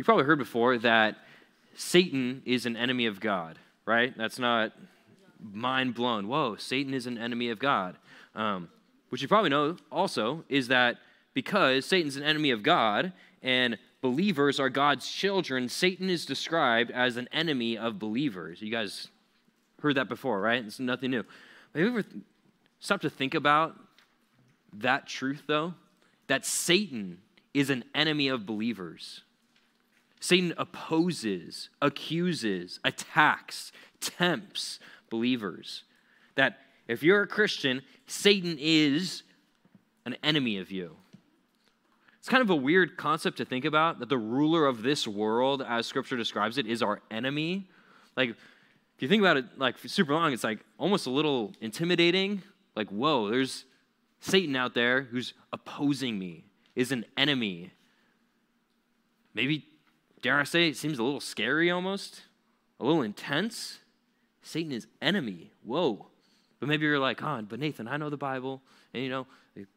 You've probably heard before that Satan is an enemy of God, right? That's not mind blown. Whoa, Satan is an enemy of God. Um, what you probably know also is that because Satan's an enemy of God and believers are God's children, Satan is described as an enemy of believers. You guys heard that before, right? It's nothing new. Have you ever stopped to think about that truth, though? That Satan is an enemy of believers. Satan opposes, accuses, attacks, tempts believers. That if you're a Christian, Satan is an enemy of you. It's kind of a weird concept to think about that the ruler of this world, as scripture describes it, is our enemy. Like, if you think about it like super long, it's like almost a little intimidating. Like, whoa, there's Satan out there who's opposing me, is an enemy. Maybe, dare I say, it seems a little scary almost, a little intense. Satan is enemy. Whoa. But maybe you're like, oh, but Nathan, I know the Bible, and you know,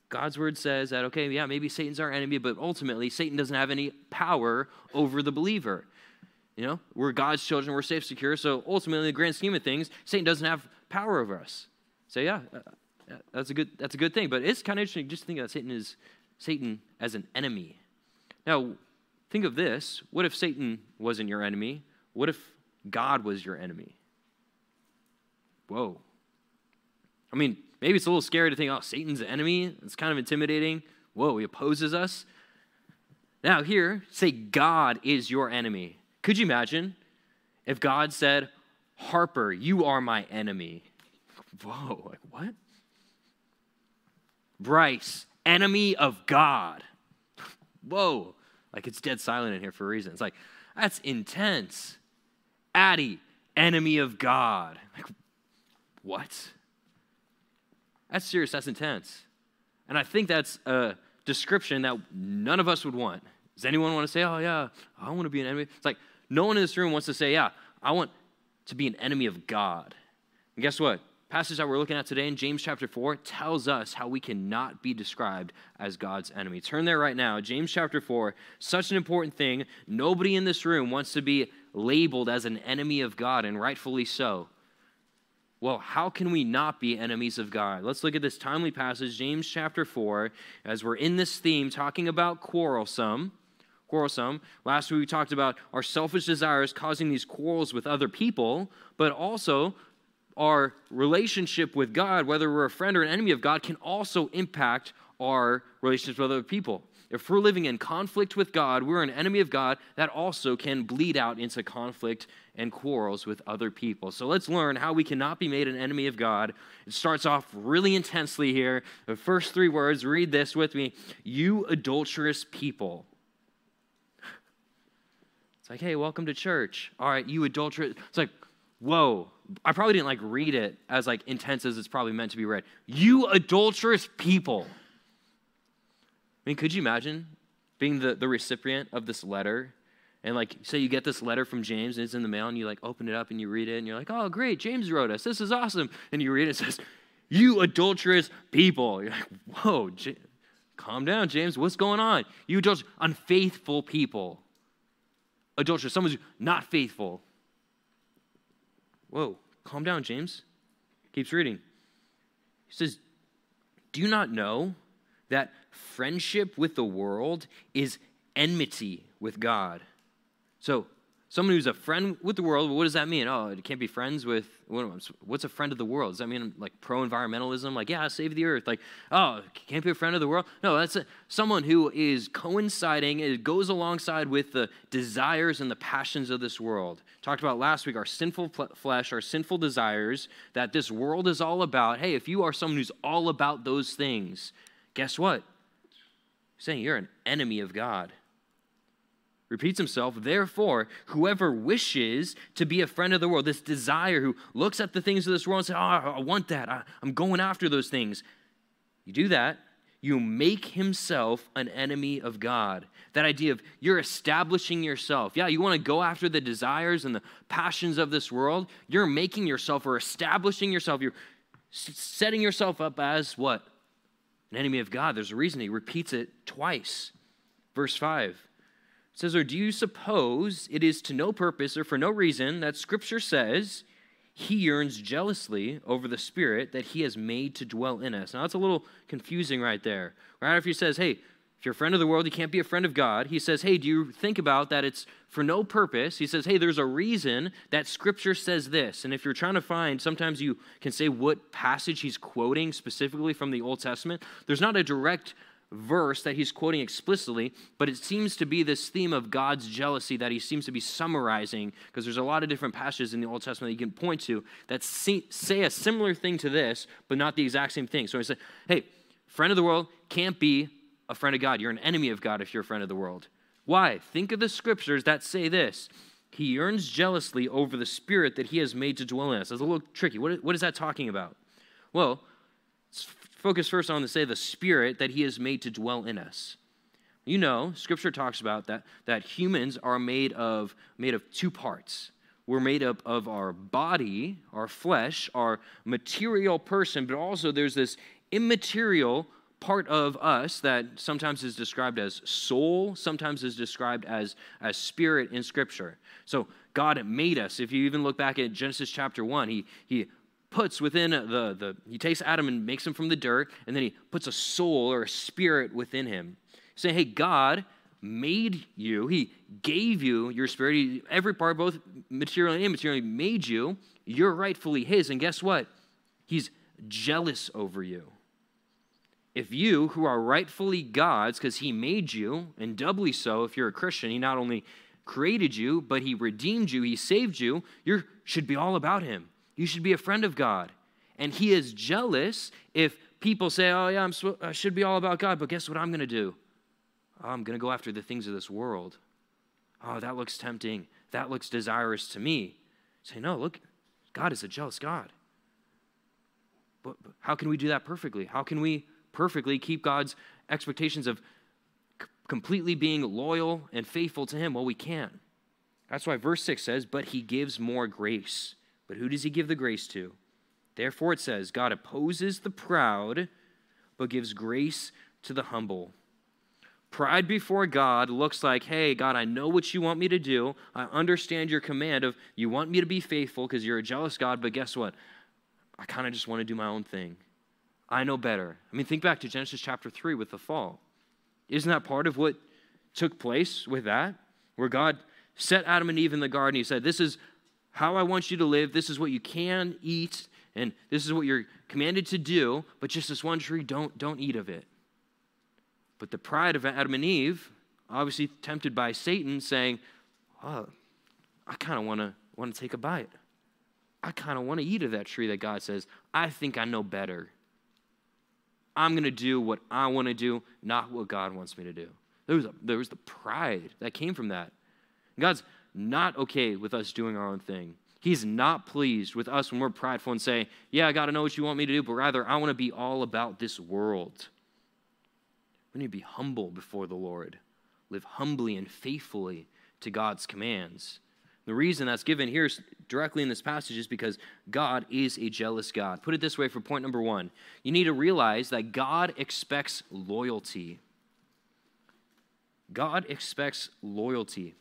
God's word says that, okay, yeah, maybe Satan's our enemy, but ultimately, Satan doesn't have any power over the believer. You know, we're God's children, we're safe, secure. So ultimately, in the grand scheme of things, Satan doesn't have power over us. So yeah, uh, uh, that's a good that's a good thing. But it's kind of interesting just to think that Satan is Satan as an enemy. Now, think of this: What if Satan wasn't your enemy? What if God was your enemy? Whoa. I mean, maybe it's a little scary to think, oh, Satan's an enemy. It's kind of intimidating. Whoa, he opposes us. Now, here, say God is your enemy. Could you imagine if God said, Harper, you are my enemy? Whoa, like what? Bryce, enemy of God. Whoa, like it's dead silent in here for a reason. It's like, that's intense. Addie, enemy of God. Like, what? That's serious, that's intense. And I think that's a description that none of us would want. Does anyone want to say, oh, yeah, I want to be an enemy? It's like no one in this room wants to say, yeah, I want to be an enemy of God. And guess what? Passage that we're looking at today in James chapter 4 tells us how we cannot be described as God's enemy. Turn there right now. James chapter 4, such an important thing. Nobody in this room wants to be labeled as an enemy of God, and rightfully so. Well, how can we not be enemies of God? Let's look at this timely passage, James chapter 4, as we're in this theme talking about quarrelsome. Quarrelsome. Last week we talked about our selfish desires causing these quarrels with other people, but also our relationship with God, whether we're a friend or an enemy of God, can also impact our relationships with other people. If we're living in conflict with God, we're an enemy of God, that also can bleed out into conflict and quarrels with other people. So let's learn how we cannot be made an enemy of God. It starts off really intensely here. The first three words, read this with me You adulterous people. It's like, hey, welcome to church. All right, you adulterous. It's like, whoa. I probably didn't like read it as like intense as it's probably meant to be read. You adulterous people. I mean, could you imagine being the, the recipient of this letter? And like, say you get this letter from James and it's in the mail and you like open it up and you read it and you're like, oh, great, James wrote us. This is awesome. And you read it, it says, you adulterous people. You're like, whoa, J- calm down, James. What's going on? You adulterous, unfaithful people. Adulterous, someone's not faithful. Whoa, calm down, James. Keeps reading. He says, Do you not know that friendship with the world is enmity with God. So, someone who's a friend with the world, what does that mean? Oh, it can't be friends with, what's a friend of the world? Does that mean like pro environmentalism? Like, yeah, save the earth. Like, oh, can't be a friend of the world? No, that's a, someone who is coinciding, it goes alongside with the desires and the passions of this world. Talked about last week our sinful flesh, our sinful desires that this world is all about. Hey, if you are someone who's all about those things, guess what? Saying you're an enemy of God. Repeats himself, therefore, whoever wishes to be a friend of the world, this desire who looks at the things of this world and says, Oh, I want that. I, I'm going after those things. You do that, you make himself an enemy of God. That idea of you're establishing yourself. Yeah, you want to go after the desires and the passions of this world. You're making yourself or establishing yourself. You're setting yourself up as what? an enemy of God. There's a reason he repeats it twice. Verse 5 It says, Or do you suppose it is to no purpose or for no reason that Scripture says he yearns jealously over the Spirit that he has made to dwell in us? Now, that's a little confusing right there. Right after he says, Hey, if you're a friend of the world, you can't be a friend of God. He says, Hey, do you think about that it's for no purpose? He says, Hey, there's a reason that Scripture says this. And if you're trying to find, sometimes you can say what passage he's quoting specifically from the Old Testament. There's not a direct verse that he's quoting explicitly, but it seems to be this theme of God's jealousy that he seems to be summarizing because there's a lot of different passages in the Old Testament that you can point to that say a similar thing to this, but not the exact same thing. So he said, hey, friend of the world can't be a friend of God. You're an enemy of God if you're a friend of the world. Why? Think of the scriptures that say this. He yearns jealously over the spirit that he has made to dwell in us. That's a little tricky. What, what is that talking about? Well, focus first on the say the spirit that he has made to dwell in us. You know, scripture talks about that that humans are made of made of two parts. We're made up of our body, our flesh, our material person, but also there's this immaterial part of us that sometimes is described as soul, sometimes is described as, as spirit in Scripture. So God made us. If you even look back at Genesis chapter 1, he, he puts within the, the, he takes Adam and makes him from the dirt, and then he puts a soul or a spirit within him. Saying, hey, God made you, he gave you your spirit, he, every part, both material and immaterial, made you. You're rightfully his. And guess what? He's jealous over you. If you, who are rightfully God's, because he made you, and doubly so if you're a Christian, he not only created you, but he redeemed you, he saved you, you should be all about him. You should be a friend of God. And he is jealous if people say, oh, yeah, I'm, I should be all about God, but guess what I'm going to do? Oh, I'm going to go after the things of this world. Oh, that looks tempting. That looks desirous to me. Say, no, look, God is a jealous God. But, but how can we do that perfectly? How can we perfectly keep God's expectations of c- completely being loyal and faithful to Him? Well, we can't. That's why verse 6 says, But He gives more grace. But who does he give the grace to? Therefore, it says, God opposes the proud, but gives grace to the humble. Pride before God looks like, hey, God, I know what you want me to do. I understand your command of you want me to be faithful because you're a jealous God, but guess what? I kind of just want to do my own thing. I know better. I mean, think back to Genesis chapter 3 with the fall. Isn't that part of what took place with that? Where God set Adam and Eve in the garden. He said, This is how I want you to live. This is what you can eat, and this is what you're commanded to do. But just this one tree, don't, don't eat of it. But the pride of Adam and Eve, obviously tempted by Satan, saying, Oh, I kind of want to want to take a bite. I kind of want to eat of that tree that God says, I think I know better. I'm going to do what I want to do, not what God wants me to do. There was, a, there was the pride that came from that. God's not okay with us doing our own thing. He's not pleased with us when we're prideful and say, Yeah, I got to know what you want me to do, but rather, I want to be all about this world. We need to be humble before the Lord, live humbly and faithfully to God's commands. The reason that's given here directly in this passage is because God is a jealous God. Put it this way for point number one you need to realize that God expects loyalty. God expects loyalty.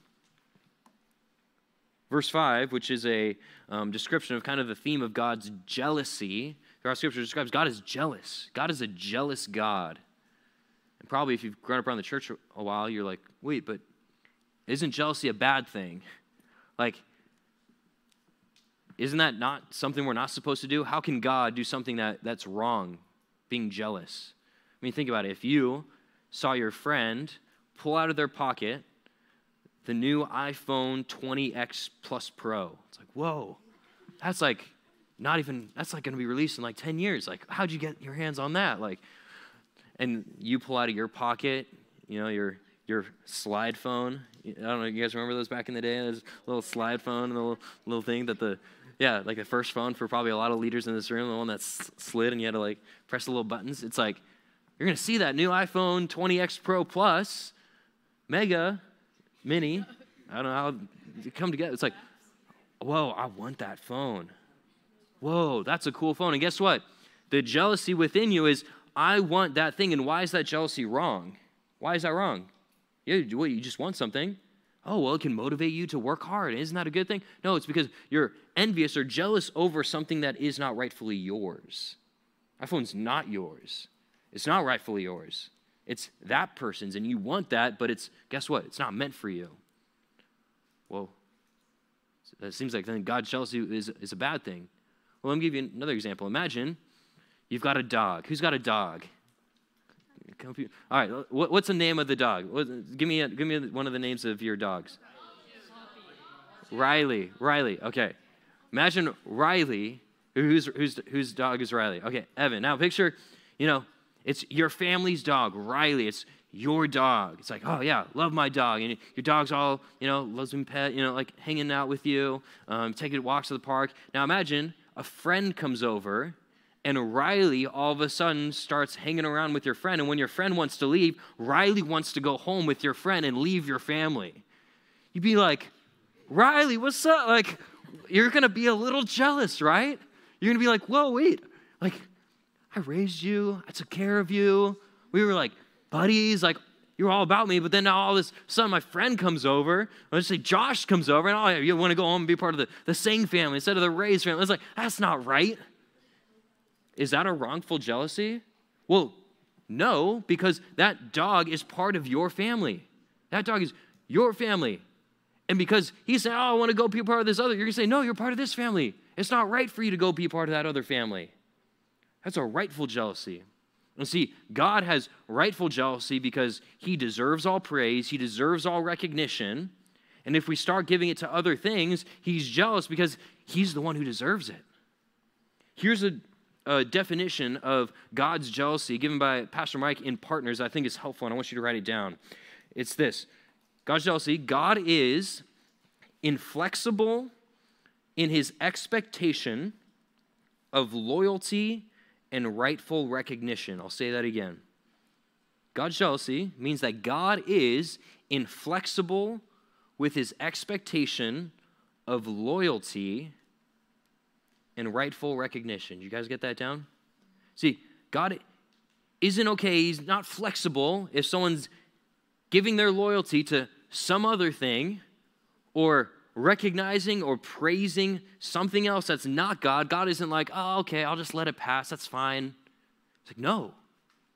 Verse 5, which is a um, description of kind of the theme of God's jealousy, our Scripture describes God is jealous. God is a jealous God. And probably if you've grown up around the church a while, you're like, wait, but isn't jealousy a bad thing? Like, isn't that not something we're not supposed to do? How can God do something that, that's wrong, being jealous? I mean, think about it. If you saw your friend pull out of their pocket the new iPhone 20X Plus Pro. It's like, whoa, that's like not even, that's like to be released in like 10 years. Like, how'd you get your hands on that? Like, and you pull out of your pocket, you know, your, your slide phone. I don't know, you guys remember those back in the day? There's a little slide phone and little, little thing that the, yeah, like the first phone for probably a lot of leaders in this room, the one that slid and you had to like press the little buttons. It's like, you're to see that new iPhone 20X Pro Plus, mega, mini. I don't know how they come together. It's like, whoa, I want that phone. Whoa, that's a cool phone. And guess what? The jealousy within you is, I want that thing. And why is that jealousy wrong? Why is that wrong? Yeah, what, you just want something. Oh, well, it can motivate you to work hard. Isn't that a good thing? No, it's because you're envious or jealous over something that is not rightfully yours. iPhone's not yours. It's not rightfully yours. It's that person's, and you want that, but it's, guess what? It's not meant for you. Well, it seems like then God's jealousy is, is a bad thing. Well, let me give you another example. Imagine you've got a dog. Who's got a dog? All right, what's the name of the dog? Give me, a, give me one of the names of your dogs. Riley. Riley. Okay. Imagine Riley. who's, who's, whose dog is Riley? Okay, Evan. Now picture, you know, it's your family's dog, Riley. It's your dog. It's like, oh yeah, love my dog. And your dog's all, you know, loves me pet, you know, like hanging out with you, um, taking walks to the park. Now imagine a friend comes over and Riley all of a sudden starts hanging around with your friend. And when your friend wants to leave, Riley wants to go home with your friend and leave your family. You'd be like, Riley, what's up? Like, you're gonna be a little jealous, right? You're gonna be like, whoa, wait, like, I raised you, I took care of you. We were like buddies, like, you were all about me, but then now all of this sudden my friend comes over. Let's say Josh comes over, and oh, you want to go home and be part of the, the Sing family instead of the Rays family. It's like, that's not right. Is that a wrongful jealousy? Well, no, because that dog is part of your family. That dog is your family. And because he said, Oh, I want to go be part of this other, you're going to say, No, you're part of this family. It's not right for you to go be part of that other family. That's a rightful jealousy. And see, God has rightful jealousy because he deserves all praise, he deserves all recognition. And if we start giving it to other things, he's jealous because he's the one who deserves it. Here's a a definition of God's jealousy given by Pastor Mike in Partners I think is helpful, and I want you to write it down. It's this God's jealousy, God is inflexible in his expectation of loyalty and rightful recognition. I'll say that again. God's jealousy means that God is inflexible with his expectation of loyalty and rightful recognition. You guys get that down? See, God isn't okay. He's not flexible if someone's giving their loyalty to some other thing or recognizing or praising something else that's not God. God isn't like, oh, okay, I'll just let it pass. That's fine. It's like, no,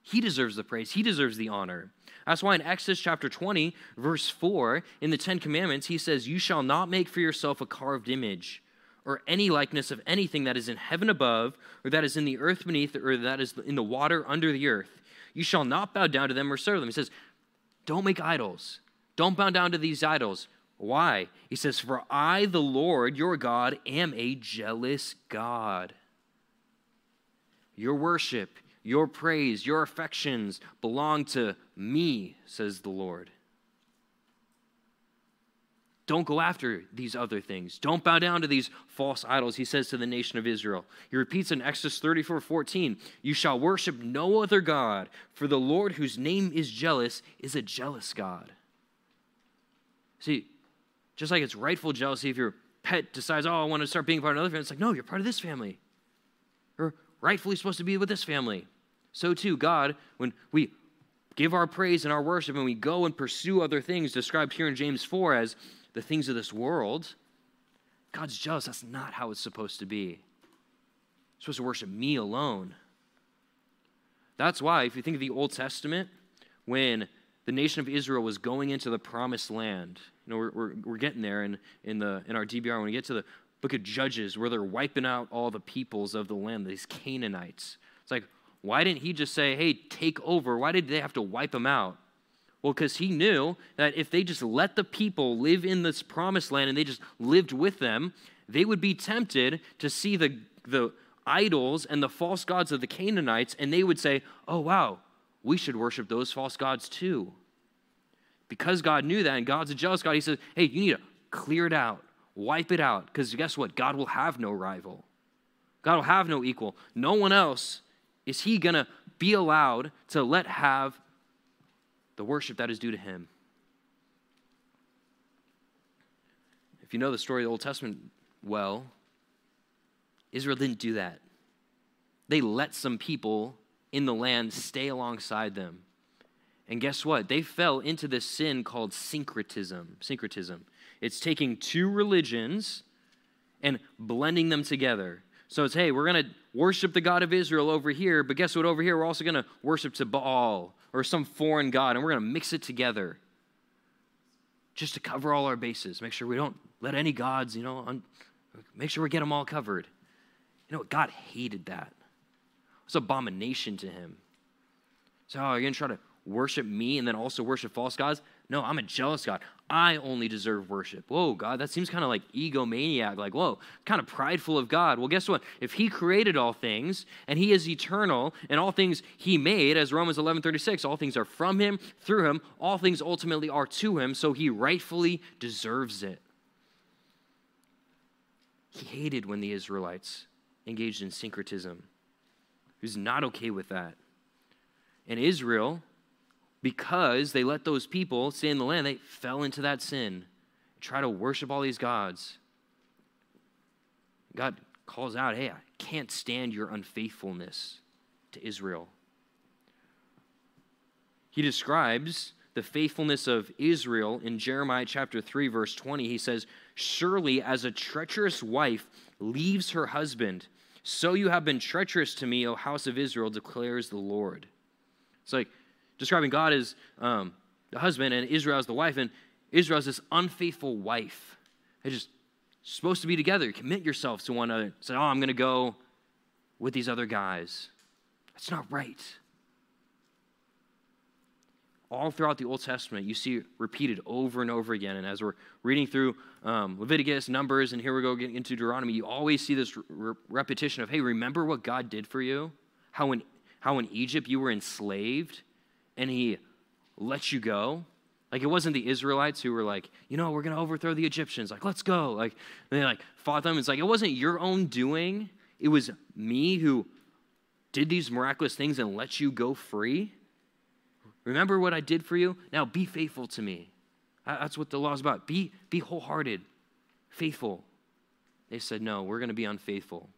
he deserves the praise, he deserves the honor. That's why in Exodus chapter 20, verse 4, in the Ten Commandments, he says, You shall not make for yourself a carved image or any likeness of anything that is in heaven above, or that is in the earth beneath, or that is in the water under the earth. You shall not bow down to them or serve them. He says, Don't make idols. Don't bow down to these idols. Why? He says, For I, the Lord, your God, am a jealous God. Your worship, your praise, your affections belong to me, says the Lord. Don't go after these other things. Don't bow down to these false idols, he says to the nation of Israel. He repeats in Exodus 34 14, You shall worship no other God, for the Lord whose name is jealous is a jealous God. See, just like it's rightful jealousy if your pet decides, Oh, I want to start being part of another family, it's like, No, you're part of this family. You're rightfully supposed to be with this family. So too, God, when we give our praise and our worship and we go and pursue other things described here in James 4 as the things of this world, God's jealous. That's not how it's supposed to be. You're supposed to worship me alone. That's why, if you think of the Old Testament, when the nation of Israel was going into the promised land, you know, we're, we're, we're getting there in, in, the, in our DBR. When we get to the book of Judges, where they're wiping out all the peoples of the land, these Canaanites. It's like, why didn't he just say, hey, take over? Why did they have to wipe them out? Well, because he knew that if they just let the people live in this promised land and they just lived with them, they would be tempted to see the, the idols and the false gods of the Canaanites, and they would say, oh, wow, we should worship those false gods too. Because God knew that, and God's a jealous God, he says, hey, you need to clear it out, wipe it out, because guess what? God will have no rival. God will have no equal. No one else is he going to be allowed to let have the worship that is due to him. If you know the story of the Old Testament well, Israel didn't do that. They let some people in the land stay alongside them. And guess what? They fell into this sin called syncretism. Syncretism. It's taking two religions and blending them together. So it's, hey, we're going to worship the God of Israel over here, but guess what? Over here, we're also going to worship to Baal or some foreign God, and we're going to mix it together just to cover all our bases. Make sure we don't let any gods, you know, un- make sure we get them all covered. You know, God hated that. It was abomination to him. So, oh, you're going to try to worship me and then also worship false gods? No, I'm a jealous God. I only deserve worship. Whoa, God, that seems kind of like egomaniac. Like, whoa, kind of prideful of God. Well, guess what? If He created all things and He is eternal and all things He made, as Romans 11 36, all things are from Him, through Him, all things ultimately are to Him, so He rightfully deserves it. He hated when the Israelites engaged in syncretism. He was not okay with that. And Israel because they let those people stay in the land, they fell into that sin, try to worship all these gods. God calls out, hey, I can't stand your unfaithfulness to Israel. He describes the faithfulness of Israel in Jeremiah chapter 3, verse 20. He says, Surely as a treacherous wife leaves her husband, so you have been treacherous to me, O house of Israel, declares the Lord. It's like describing God as um, the husband and Israel as the wife. And Israel is this unfaithful wife. They're just supposed to be together. Commit yourselves to one another. Say, oh, I'm going to go with these other guys. That's not right. All throughout the Old Testament, you see repeated over and over again. And as we're reading through um, Leviticus, Numbers, and here we go getting into Deuteronomy, you always see this re- repetition of, hey, remember what God did for you? How in, how in Egypt you were enslaved? And he lets you go. Like it wasn't the Israelites who were like, you know, we're gonna overthrow the Egyptians. Like, let's go. Like they like fought them. It's like it wasn't your own doing. It was me who did these miraculous things and let you go free. Remember what I did for you? Now be faithful to me. That's what the law is about. Be, be wholehearted, faithful. They said, no, we're to be unfaithful.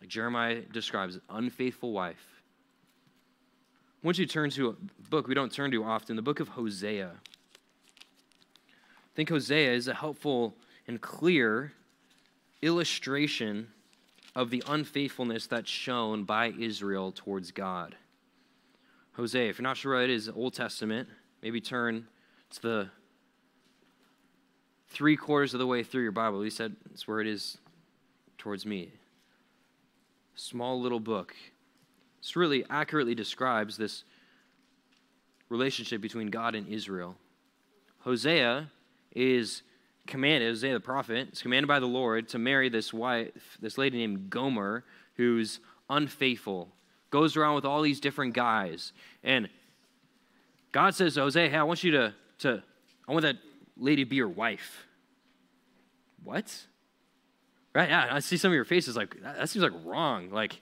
Like Jeremiah describes, unfaithful wife. Once you turn to a book we don't turn to often, the book of Hosea. I think Hosea is a helpful and clear illustration of the unfaithfulness that's shown by Israel towards God. Hosea, if you're not sure what it is, Old Testament, maybe turn to the three quarters of the way through your Bible. He said it's where it is towards me. Small little book. This really accurately describes this relationship between God and Israel. Hosea is commanded, Hosea the prophet, is commanded by the Lord to marry this wife, this lady named Gomer, who's unfaithful, goes around with all these different guys. And God says to Hosea, hey, I want you to, to I want that lady to be your wife. What? Right? Yeah, I see some of your faces like, that seems like wrong. Like,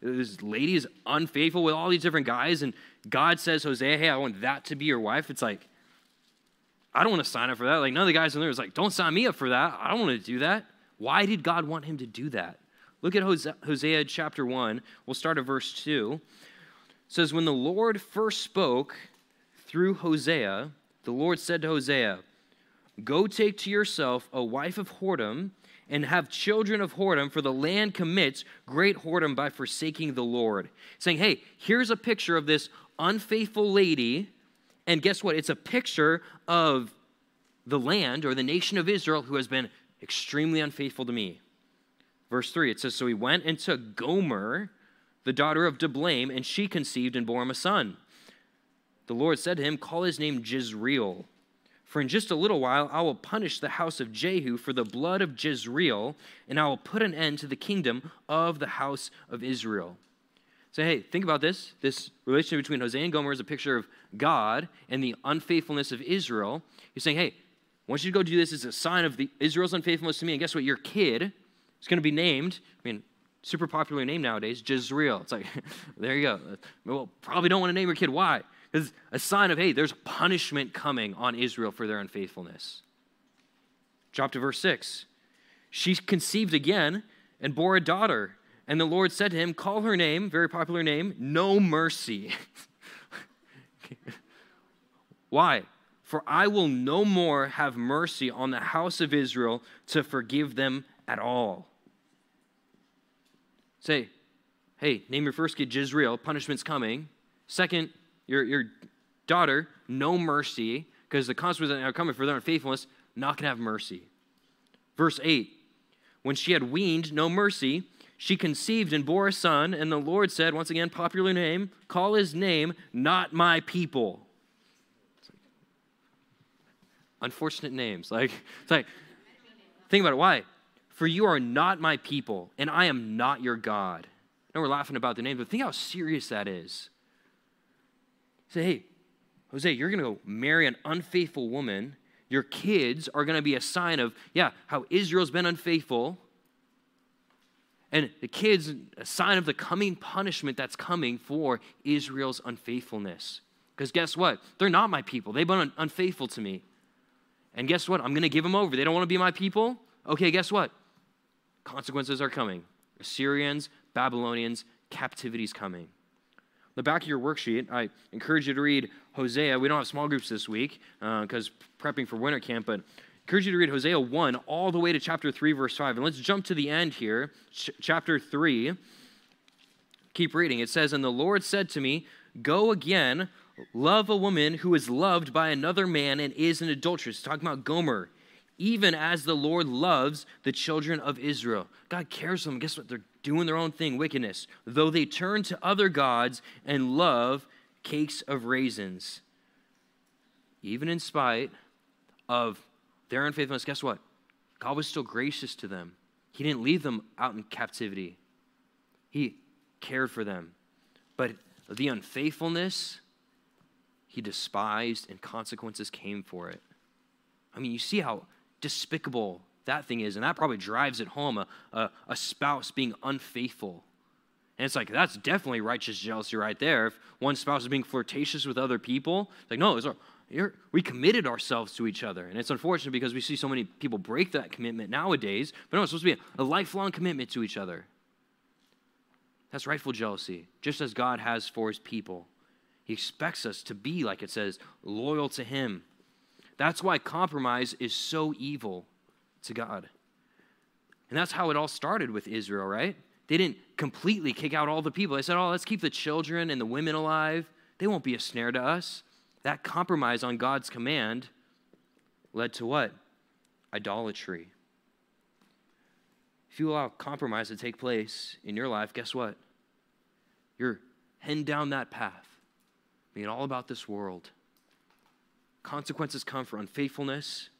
this lady is unfaithful with all these different guys, and God says, Hosea, hey, I want that to be your wife. It's like, I don't want to sign up for that. Like, none of the guys in there is like, don't sign me up for that. I don't want to do that. Why did God want him to do that? Look at Hosea, Hosea chapter 1. We'll start at verse 2. It says, When the Lord first spoke through Hosea, the Lord said to Hosea, Go take to yourself a wife of whoredom and have children of whoredom, for the land commits great whoredom by forsaking the Lord. Saying, hey, here's a picture of this unfaithful lady, and guess what? It's a picture of the land or the nation of Israel who has been extremely unfaithful to me. Verse 3, it says, So he went and took Gomer, the daughter of Diblaim, and she conceived and bore him a son. The Lord said to him, Call his name Jezreel for in just a little while I will punish the house of Jehu for the blood of Jezreel, and I will put an end to the kingdom of the house of Israel. So, hey, think about this. This relationship between Hosea and Gomer is a picture of God and the unfaithfulness of Israel. He's saying, hey, I want you to go do this as a sign of the Israel's unfaithfulness to me. And guess what? Your kid is going to be named, I mean, super popular name nowadays, Jezreel. It's like, there you go. Well, probably don't want to name your kid. Why? It's a sign of, hey, there's punishment coming on Israel for their unfaithfulness. Drop to verse 6. She conceived again and bore a daughter. And the Lord said to him, Call her name, very popular name, No Mercy. Why? For I will no more have mercy on the house of Israel to forgive them at all. Say, hey, name your first kid Jezreel, punishment's coming. Second, your, your daughter, no mercy, because the consequences are coming for their unfaithfulness, not going to have mercy. Verse 8 When she had weaned, no mercy, she conceived and bore a son, and the Lord said, once again, popular name, call his name, not my people. Unfortunate names. Like, it's like, think about it. Why? For you are not my people, and I am not your God. I know we're laughing about the name, but think how serious that is. Say, hey, Hosea, you're going to go marry an unfaithful woman. Your kids are going to be a sign of, yeah, how Israel's been unfaithful. And the kids, a sign of the coming punishment that's coming for Israel's unfaithfulness. Because guess what? They're not my people. They've been unfaithful to me. And guess what? I'm going to give them over. They don't want to be my people. Okay, guess what? Consequences are coming. Assyrians, Babylonians, captivity's coming the back of your worksheet, I encourage you to read Hosea. We don't have small groups this week because uh, prepping for winter camp, but encourage you to read Hosea 1 all the way to chapter 3, verse 5. And let's jump to the end here, ch- chapter 3. Keep reading. It says, And the Lord said to me, Go again, love a woman who is loved by another man and is an adulteress. Talking about Gomer even as the Lord loves the children of Israel. God cares for them. Guess what? They're doing their own thing, wickedness, though they turn to other gods and love cakes of raisins. Even in spite of their unfaithfulness, guess what? God was still gracious to them. He didn't leave them out in captivity, He cared for them. But the unfaithfulness, He despised, and consequences came for it. I mean, you see how despicable that thing is. And that probably drives it home a, a, a spouse being unfaithful. And it's like, that's definitely righteous jealousy right there. If one spouse is being flirtatious with other people, it's like, no, it's we committed ourselves to each other. And it's unfortunate because we see so many people break that commitment nowadays. But no, it's supposed to be a, a lifelong commitment to each other. That's rightful jealousy, just as God has for his people. He expects us to be, like it says, loyal to him. That's why compromise is so evil to God. And that's how it all started with Israel, right? They didn't completely kick out all the people. They said, oh, let's keep the children and the women alive. They won't be a snare to us. That compromise on God's command led to what? Idolatry. If you allow compromise to take place in your life, guess what? You're heading down that path, being all about this world. Consequences come for unfaithfulness,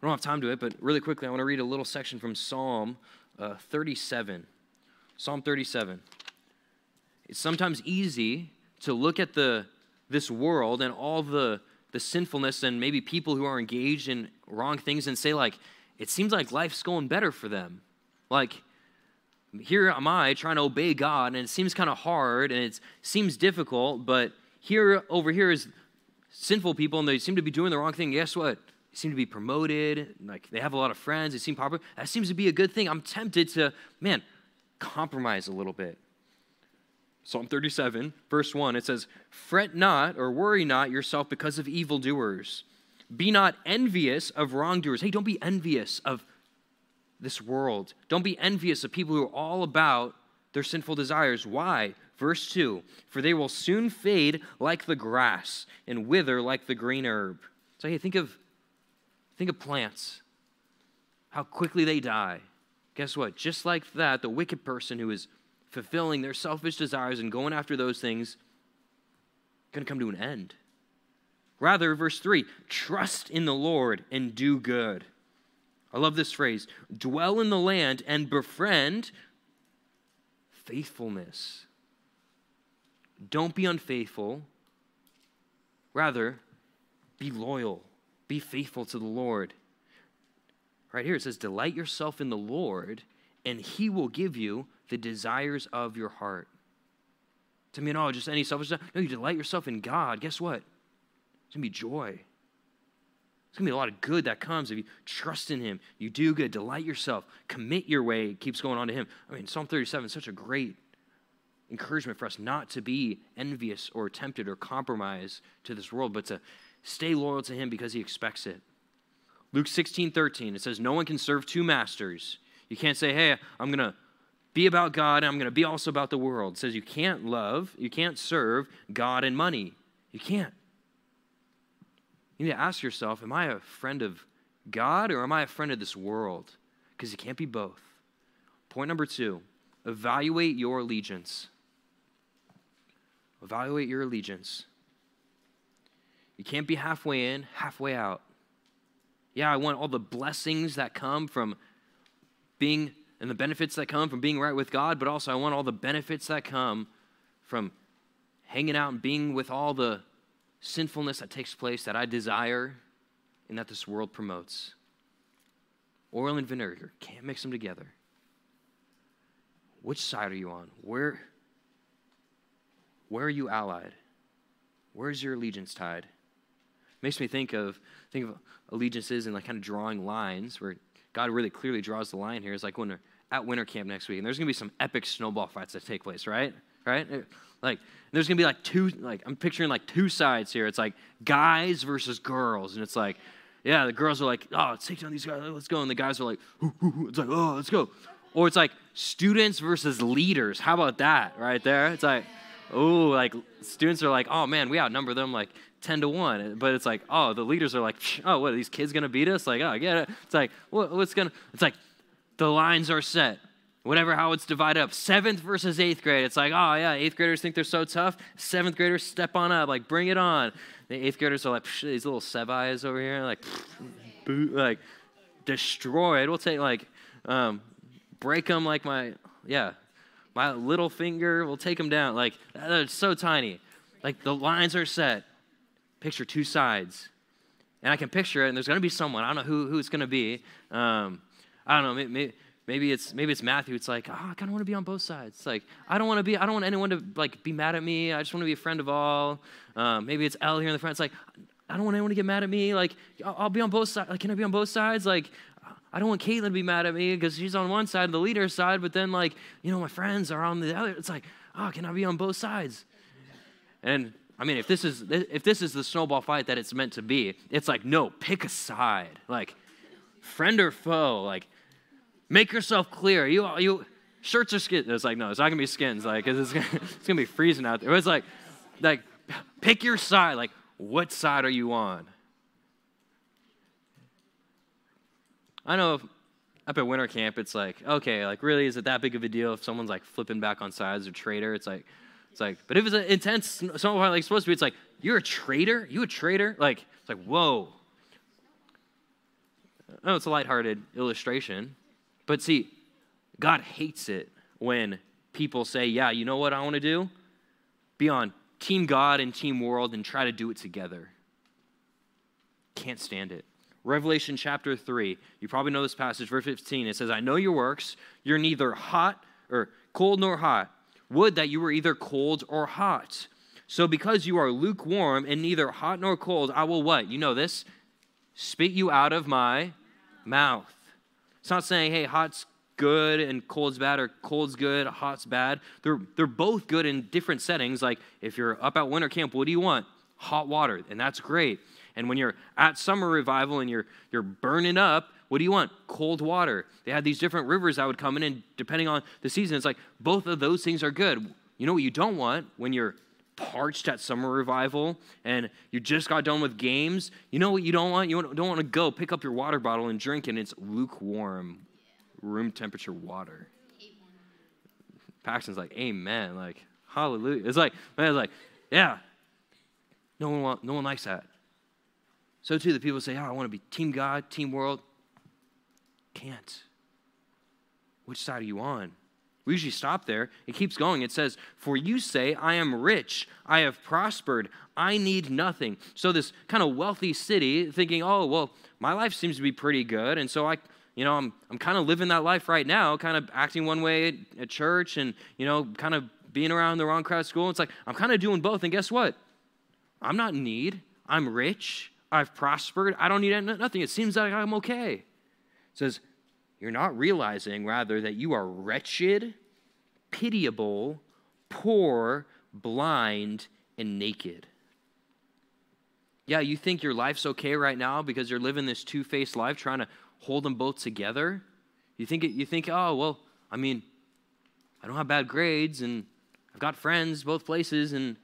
I don't have time to it, but really quickly, I want to read a little section from Psalm uh, 37. Psalm 37. It's sometimes easy to look at the this world and all the the sinfulness and maybe people who are engaged in wrong things and say like it seems like life's going better for them like here am i trying to obey god and it seems kind of hard and it seems difficult but here over here is sinful people and they seem to be doing the wrong thing guess what They seem to be promoted, like they have a lot of friends, they seem popular. That seems to be a good thing. I'm tempted to, man, compromise a little bit. Psalm 37, verse 1, it says, Fret not or worry not yourself because of evildoers. Be not envious of wrongdoers. Hey, don't be envious of this world. Don't be envious of people who are all about their sinful desires. Why? Verse 2 For they will soon fade like the grass and wither like the green herb. So, hey, think of Think of plants, how quickly they die. Guess what? Just like that, the wicked person who is fulfilling their selfish desires and going after those things going to come to an end. Rather, verse 3 trust in the Lord and do good. I love this phrase dwell in the land and befriend faithfulness. Don't be unfaithful. Rather, be loyal. Be faithful to the Lord. Right here it says, Delight yourself in the Lord, and he will give you the desires of your heart. To me, no, just any selfish stuff. No, you delight yourself in God. Guess what? It's going to be joy. It's going to be a lot of good that comes if you trust in Him. You do good, delight yourself, commit your way, keeps going on to Him. I mean, Psalm 37 is such a great encouragement for us not to be envious or tempted or compromised to this world, but to stay loyal to Him because He expects it. Luke 16, 13, it says, No one can serve two masters. You can't say, Hey, I'm going to be about God and I'm going to be also about the world. It says you can't love, you can't serve God and money. You can't. You need to ask yourself, Am I a friend of God or am I a friend of this world? Because you can't be both. Point number two evaluate your allegiance. Evaluate your allegiance. You can't be halfway in, halfway out. Yeah, I want all the blessings that come from being and the benefits that come from being right with God, but also I want all the benefits that come from hanging out and being with all the sinfulness that takes place that I desire and that this world promotes. Oil and vinegar, can't mix them together. Which side are you on? Where, where are you allied? Where's your allegiance tied? Makes me think of think of allegiances and like kind of drawing lines where God really clearly draws the line here. It's like when we're at winter camp next week, and there's gonna be some epic snowball fights that take place, right? Right? Like there's gonna be like two like I'm picturing like two sides here. It's like guys versus girls, and it's like, yeah, the girls are like, oh, let's take down these guys, oh, let's go, and the guys are like, hoo, hoo, hoo. it's like, oh, let's go. Or it's like students versus leaders. How about that right there? It's like, oh, like students are like, oh man, we outnumber them like 10 to 1. But it's like, oh, the leaders are like, oh, what, are these kids going to beat us? Like, oh, I get it. It's like, what, what's going to, it's like, the lines are set. Whatever, how it's divided up. Seventh versus eighth grade. It's like, oh, yeah, eighth graders think they're so tough. Seventh graders step on up, like, bring it on. The eighth graders are like, these little Sevais over here, like, boot, like, destroyed. We'll take, like, um, break them like my, yeah, my little finger, we'll take them down. Like, it's so tiny. Like, the lines are set. Picture two sides. And I can picture it, and there's going to be someone. I don't know who, who it's going to be. Um, I don't know. Maybe, maybe it's maybe it's Matthew. It's like, oh, I kind of want to be on both sides. It's like I don't want to be. I don't want anyone to like be mad at me. I just want to be a friend of all. Um, maybe it's L here in the front. It's like I don't want anyone to get mad at me. Like I'll, I'll be on both sides. Like can I be on both sides? Like I don't want Caitlin to be mad at me because she's on one side, the leader's side, but then like, you know, my friends are on the other. It's like, oh, can I be on both sides? And I mean, if this is if this is the snowball fight that it's meant to be, it's like, no, pick a side. Like, friend or foe, like, make yourself clear. You you shirts or skins? It's like, no, it's not gonna be skins, like, it's gonna, it's gonna be freezing out there. It was like, like, pick your side. Like, what side are you on? I know up at winter camp, it's like, okay, like really, is it that big of a deal if someone's like flipping back on sides or traitor? It's like, it's like, but if it's an intense, someone like supposed to be, it's like, you're a traitor? You a traitor? Like, it's like, whoa. Oh, it's a lighthearted illustration, but see, God hates it when people say, yeah, you know what I want to do? Be on Team God and Team World and try to do it together. Can't stand it. Revelation chapter 3. You probably know this passage, verse 15. It says, I know your works. You're neither hot or cold nor hot. Would that you were either cold or hot. So because you are lukewarm and neither hot nor cold, I will what? You know this? Spit you out of my mouth. It's not saying, hey, hot's good and cold's bad or cold's good, hot's bad. They're, they're both good in different settings. Like if you're up at winter camp, what do you want? Hot water, and that's great. And when you're at summer revival and you're, you're burning up, what do you want? Cold water. They had these different rivers that would come in, and depending on the season, it's like both of those things are good. You know what you don't want when you're parched at summer revival and you just got done with games? You know what you don't want? You don't want to go pick up your water bottle and drink, and it's lukewarm, room temperature water. Paxton's like, Amen. Like, hallelujah. It's like, man, it's like, yeah. No one, want, no one likes that. So too, the people say, oh, I want to be team God, team world. Can't. Which side are you on? We usually stop there. It keeps going. It says, For you say, I am rich, I have prospered, I need nothing. So, this kind of wealthy city thinking, Oh, well, my life seems to be pretty good. And so I, you know, I'm, I'm kind of living that life right now, kind of acting one way at, church and, you know, kind of being around the wrong crowd at school. It's like, I'm kind of doing both. And guess what? I'm not in need. I'm rich. I've prospered. I don't need nothing. It seems like I'm okay. It says, You're not realizing, rather, that you are wretched, pitiable, poor, blind, and naked. Yeah, you think your life's okay right now because you're living this two faced life trying to hold them both together? You think, you think, oh, well, I mean, I don't have bad grades and I've got friends both places and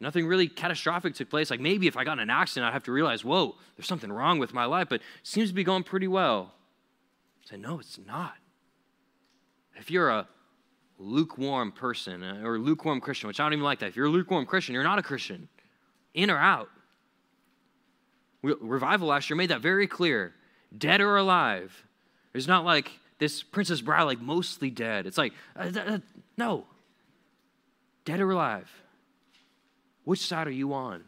nothing really catastrophic took place. Like maybe if I got in an accident, I'd have to realize, whoa, there's something wrong with my life, but it seems to be going pretty well. I say, no, it's not. If you're a lukewarm person uh, or lukewarm Christian, which I don't even like that. If you're a lukewarm Christian, you're not a Christian. In or out. Revival last year made that very clear. Dead or alive. It's not like this Princess Bride, like mostly dead. It's like, uh, uh, no. Dead or alive? Which side are you on?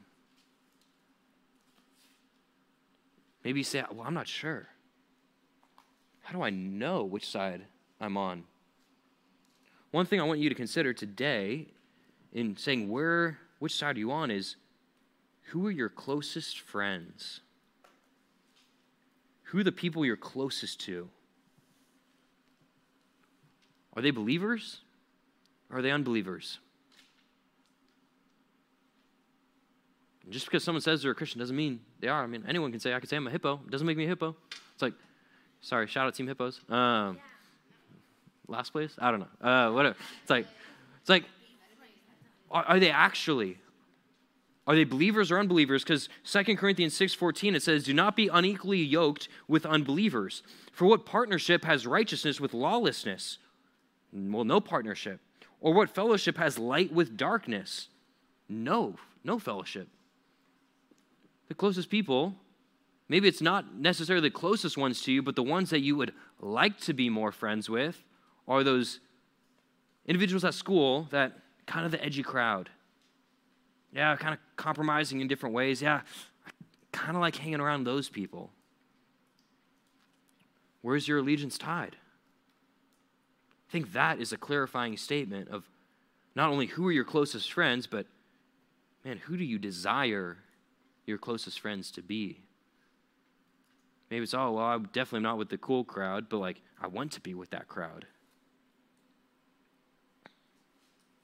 Maybe you say, well, I'm not sure. How do I know which side I'm on? One thing I want you to consider today in saying where which side are you on is who are your closest friends? Who are the people you're closest to? Are they believers? Or are they unbelievers? Just because someone says they're a Christian doesn't mean they are. I mean, anyone can say, I can say I'm a hippo. It doesn't make me a hippo. It's like, sorry, shout out Team Hippos. Um, last place? I don't know. Uh, whatever. It's like, it's like, are, are they actually? Are they believers or unbelievers? Because 2 Corinthians 6.14, it says, Do not be unequally yoked with unbelievers. For what partnership has righteousness with lawlessness? Well, no partnership. Or what fellowship has light with darkness? No, no fellowship. The closest people, maybe it's not necessarily the closest ones to you, but the ones that you would like to be more friends with, are those individuals at school that kind of the edgy crowd. Yeah, kind of compromising in different ways. Yeah, I kind of like hanging around those people. Where's your allegiance tied? I think that is a clarifying statement of not only who are your closest friends, but man, who do you desire your closest friends to be? Maybe it's, oh, well, I'm definitely not with the cool crowd, but like, I want to be with that crowd.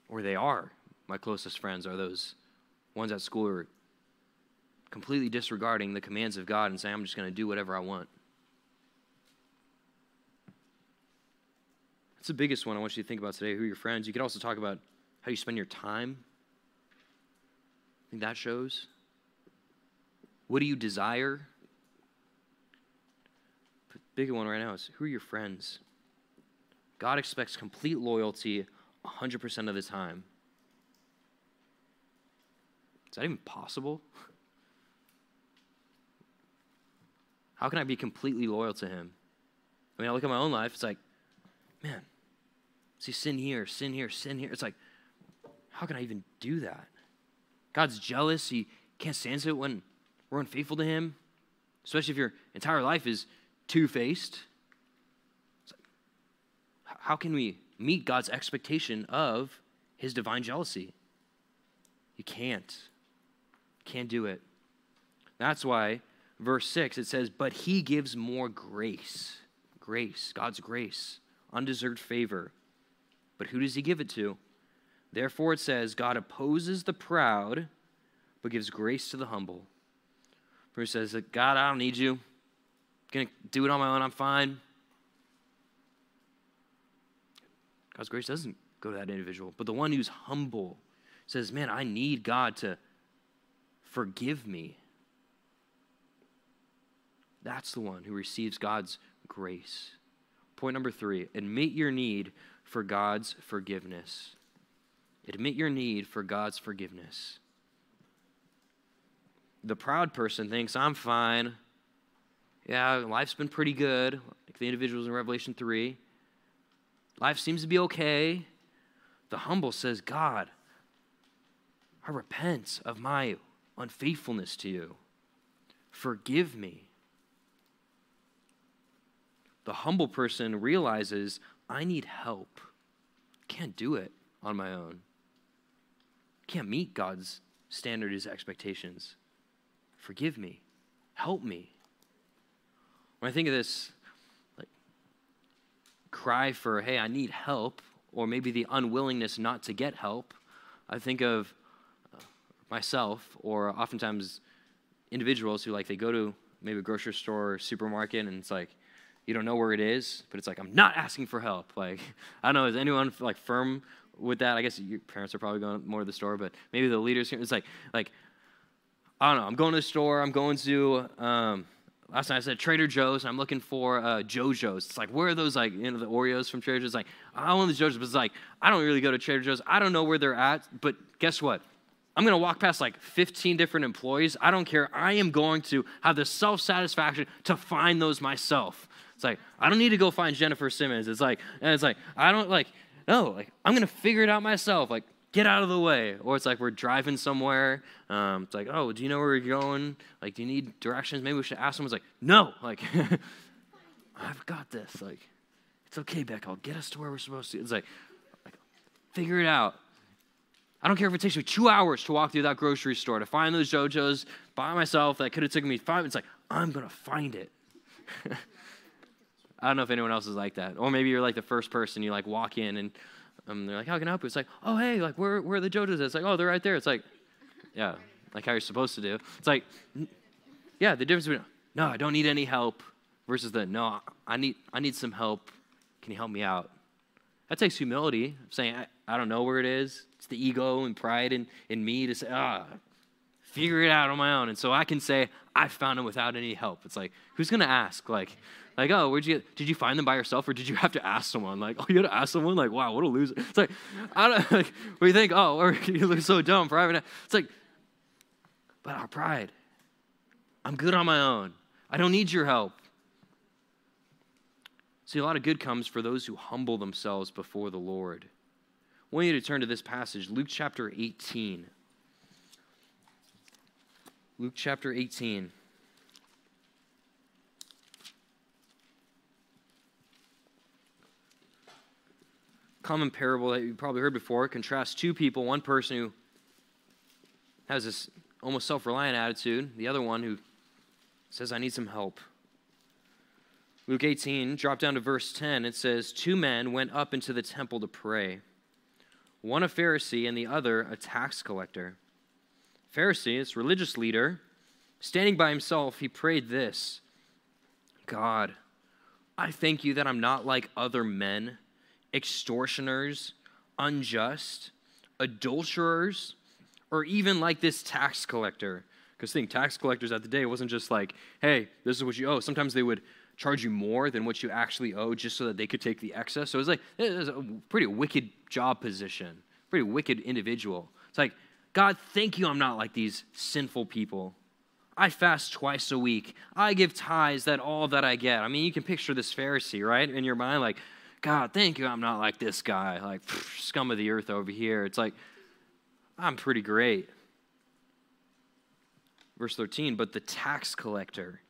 or they are my closest friends, are those ones at school who are completely disregarding the commands of God and saying, I'm just going to do whatever I want. That's the biggest one I want you to think about today. Who are your friends? You could also talk about how you spend your time. I think that shows. What do you desire? Big one right now is who are your friends? God expects complete loyalty 100% of the time. Is that even possible? How can I be completely loyal to him? I mean, I look at my own life, it's like, man, see, sin here, sin here, sin here. It's like, how can I even do that? God's jealous. He can't stand it when we're unfaithful to him, especially if your entire life is two faced. How can we meet God's expectation of his divine jealousy. You can't. Can't do it. That's why, verse 6, it says, But he gives more grace. Grace, God's grace, undeserved favor. But who does he give it to? Therefore, it says, God opposes the proud, but gives grace to the humble. Bruce says, God, I don't need you. I'm going to do it on my own. I'm fine. God's grace doesn't go to that individual. But the one who's humble says, Man, I need God to forgive me. That's the one who receives God's grace. Point number three admit your need for God's forgiveness. Admit your need for God's forgiveness. The proud person thinks, I'm fine. Yeah, life's been pretty good, like the individuals in Revelation 3. Life seems to be okay. The humble says, God, I repent of my unfaithfulness to you. Forgive me. The humble person realizes, I need help. Can't do it on my own. Can't meet God's standard, his expectations. Forgive me. Help me. When I think of this, like, cry for, hey, I need help, or maybe the unwillingness not to get help. I think of uh, myself, or oftentimes individuals who like they go to maybe a grocery store or supermarket and it's like you don't know where it is, but it's like I'm not asking for help. Like I don't know, is anyone like firm with that? I guess your parents are probably going more to the store, but maybe the leaders here. It's like like I don't know. I'm going to the store. I'm going to um, last night I said Trader Joe's. I'm looking for uh, JoJo's. It's like where are those like you know the Oreos from Trader Joe's? Like I want the JoJo's, but it's like I don't really go to Trader Joe's. I don't know where they're at. But guess what? I'm going to walk past like 15 different employees. I don't care. I am going to have the self satisfaction to find those myself. It's like I don't need to go find Jennifer Simmons. It's like and it's like I don't like no like I'm going to figure it out myself. Like get out of the way. Or it's like we're driving somewhere. Um, it's like, oh, do you know where you're going? Like, do you need directions? Maybe we should ask someone. It's like, no, like, I've got this. Like, it's okay, Beck. I'll get us to where we're supposed to. It's like, like, figure it out. I don't care if it takes me two hours to walk through that grocery store to find those JoJo's by myself. That could have taken me five minutes. Like, I'm going to find it. I don't know if anyone else is like that. Or maybe you're like the first person, you like walk in and um, they're like, how can I help you? It's like, oh, hey, like, where, where are the JoJo's? It's like, oh, they're right there. It's like, yeah, like how you're supposed to do. It's like, yeah, the difference between, no, I don't need any help versus the, no, I need, I need some help. Can you help me out? That takes humility, saying, I, I don't know where it is. It's the ego and pride in, in me to say, ah, figure it out on my own. And so I can say, I found them without any help. It's like, who's to ask? Like, like, oh, where'd you get, did you find them by yourself or did you have to ask someone? Like, oh, you had to ask someone? Like, wow, what a loser. It's like, I don't, like, we think, oh, or you look so dumb for having It's like, but our pride. I'm good on my own. I don't need your help. See, a lot of good comes for those who humble themselves before the Lord. I want you to turn to this passage, Luke chapter 18. Luke chapter 18. common parable that you've probably heard before contrasts two people one person who has this almost self reliant attitude, the other one who says, I need some help. Luke 18, drop down to verse 10. It says, Two men went up into the temple to pray, one a Pharisee and the other a tax collector. Pharisee, this religious leader, standing by himself, he prayed this God, I thank you that I'm not like other men extortioners, unjust, adulterers, or even like this tax collector. Because think, tax collectors at the day wasn't just like, hey, this is what you owe. Sometimes they would charge you more than what you actually owe just so that they could take the excess. So it was like, it was a pretty wicked job position, pretty wicked individual. It's like, God, thank you I'm not like these sinful people. I fast twice a week. I give tithes that all that I get. I mean, you can picture this Pharisee, right, in your mind, like, God, thank you, I'm not like this guy, like scum of the earth over here. It's like, I'm pretty great. Verse 13, but the tax collector,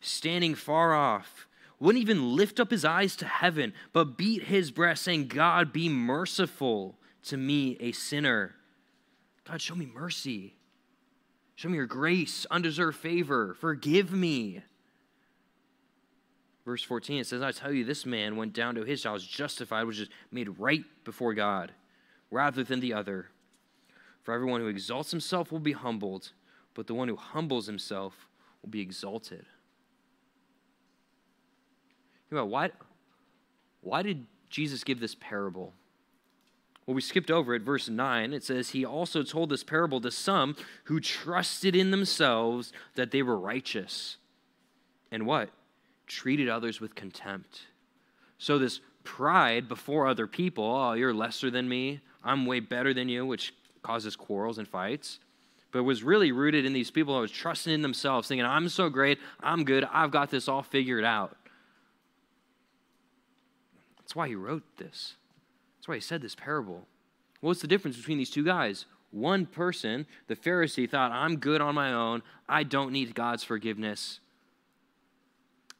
standing far off, wouldn't even lift up his eyes to heaven, but beat his breast, saying, God, be merciful to me, a sinner. God, show me mercy. Show me your grace, undeserved favor. Forgive me. Verse 14, it says, I tell you, this man went down to his house justified, which is made right before God, rather than the other. For everyone who exalts himself will be humbled, but the one who humbles himself will be exalted. You know, why, why did Jesus give this parable? Well, we skipped over it, verse 9. It says, He also told this parable to some who trusted in themselves that they were righteous. And what? treated others with contempt. So, this pride before other people oh, you're lesser than me, I'm way better than you, which causes quarrels and fights, but was really rooted in these people who was trusting in themselves, thinking, I'm so great, I'm good, I've got this all figured out. That's why he wrote this. That's why he said this parable. What's the difference between these two guys? One person, the Pharisee, thought, I'm good on my own. I don't need God's forgiveness.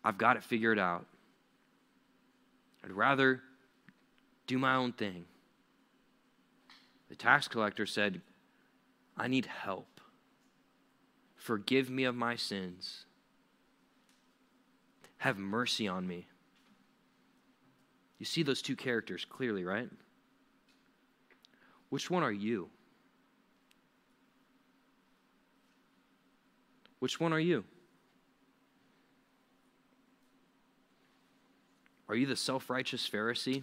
I've got it figured out. I'd rather do my own thing. The tax collector said, I need help. Forgive me of my sins. Have mercy on me. You see those two characters clearly, right? which one are you? Which one are you? Are you the self righteous Pharisee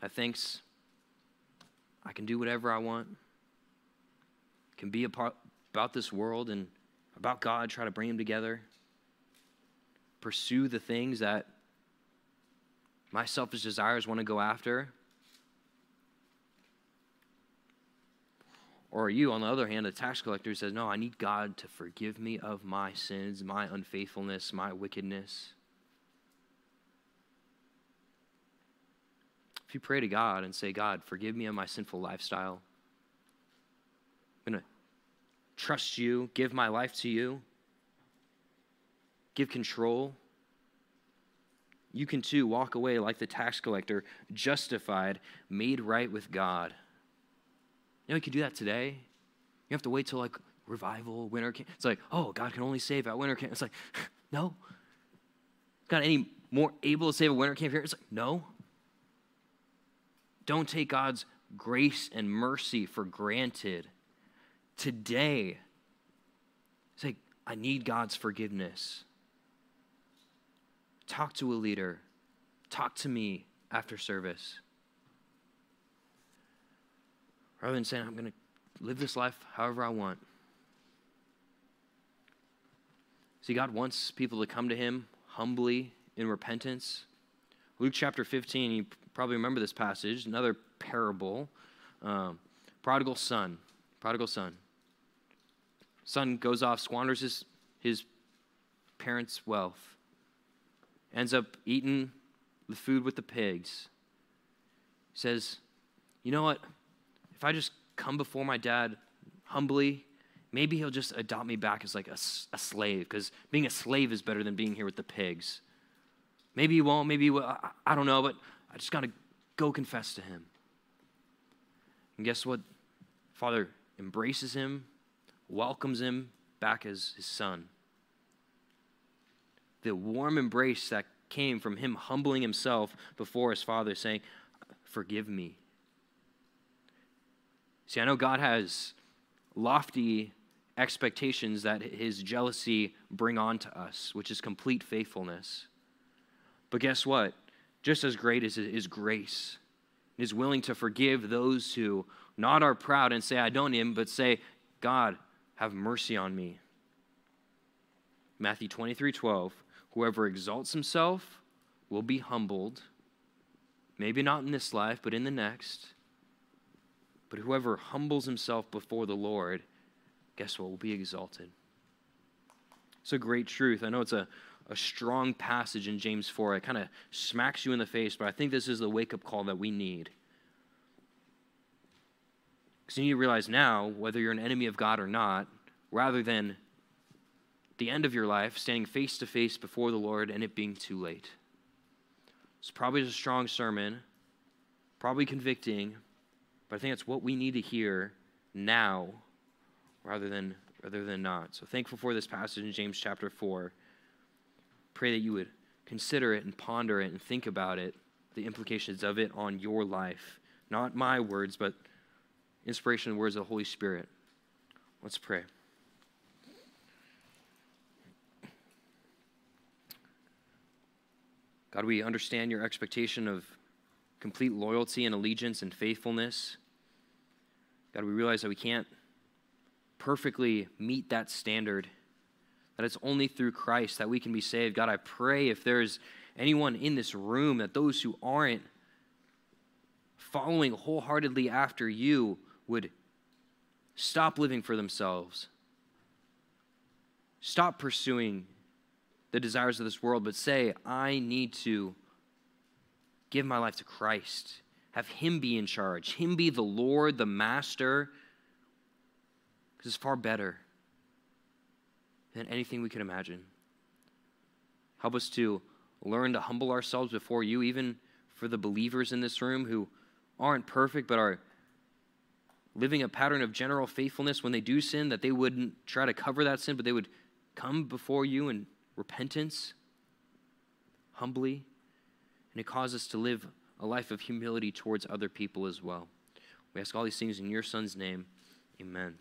that thinks I can do whatever I want, can be about this world and about God, try to bring them together, pursue the things that my selfish desires want to go after? Or are you, on the other hand, a tax collector who says, No, I need God to forgive me of my sins, my unfaithfulness, my wickedness? If you pray to God and say, God, forgive me of my sinful lifestyle, I'm going to trust you, give my life to you, give control, you can too walk away like the tax collector, justified, made right with God. You know, you can do that today. You have to wait till like revival, winter camp. It's like, oh, God can only save at winter camp. It's like, no. God any more able to save a winter camp here? It's like, no. Don't take God's grace and mercy for granted. Today, say, I need God's forgiveness. Talk to a leader. Talk to me after service. Rather than saying, I'm going to live this life however I want. See, God wants people to come to Him humbly in repentance. Luke chapter 15, you probably remember this passage, another parable. Um, prodigal son, prodigal son. Son goes off, squanders his, his parents' wealth ends up eating the food with the pigs. Says, You know what? If I just come before my dad humbly, maybe he'll just adopt me back as like a, a slave, because being a slave is better than being here with the pigs. Maybe he won't, maybe he will. I, I don't know, but I just got to go confess to him. And guess what? Father embraces him, welcomes him back as his son the warm embrace that came from him humbling himself before his father, saying, Forgive me. See, I know God has lofty expectations that his jealousy bring on to us, which is complete faithfulness. But guess what? Just as great is his grace. Is willing to forgive those who not are proud and say, I don't him, but say, God, have mercy on me. Matthew 23 12. Whoever exalts himself will be humbled, maybe not in this life, but in the next. But whoever humbles himself before the Lord, guess what? Will be exalted. It's a great truth. I know it's a, a strong passage in James 4. It kind of smacks you in the face, but I think this is the wake up call that we need. Because you need to realize now, whether you're an enemy of God or not, rather than the end of your life, standing face to face before the Lord and it being too late. It's probably a strong sermon, probably convicting, but I think it's what we need to hear now rather than rather than not. So thankful for this passage in James chapter 4. Pray that you would consider it and ponder it and think about it, the implications of it on your life. Not my words, but inspiration and words of the Holy Spirit. Let's pray. God, we understand your expectation of complete loyalty and allegiance and faithfulness. God, we realize that we can't perfectly meet that standard, that it's only through Christ that we can be saved. God, I pray if there's anyone in this room, that those who aren't following wholeheartedly after you would stop living for themselves, stop pursuing the desires of this world, but say, I need to give my life to Christ, have Him be in charge, Him be the Lord, the Master, because it's far better than anything we could imagine. Help us to learn to humble ourselves before you, even for the believers in this room who aren't perfect but are living a pattern of general faithfulness. When they do sin, that they wouldn't try to cover that sin, but they would come before you and repentance humbly, and it causes us to live a life of humility towards other people as well. We ask all these things in your Son's name. Amen.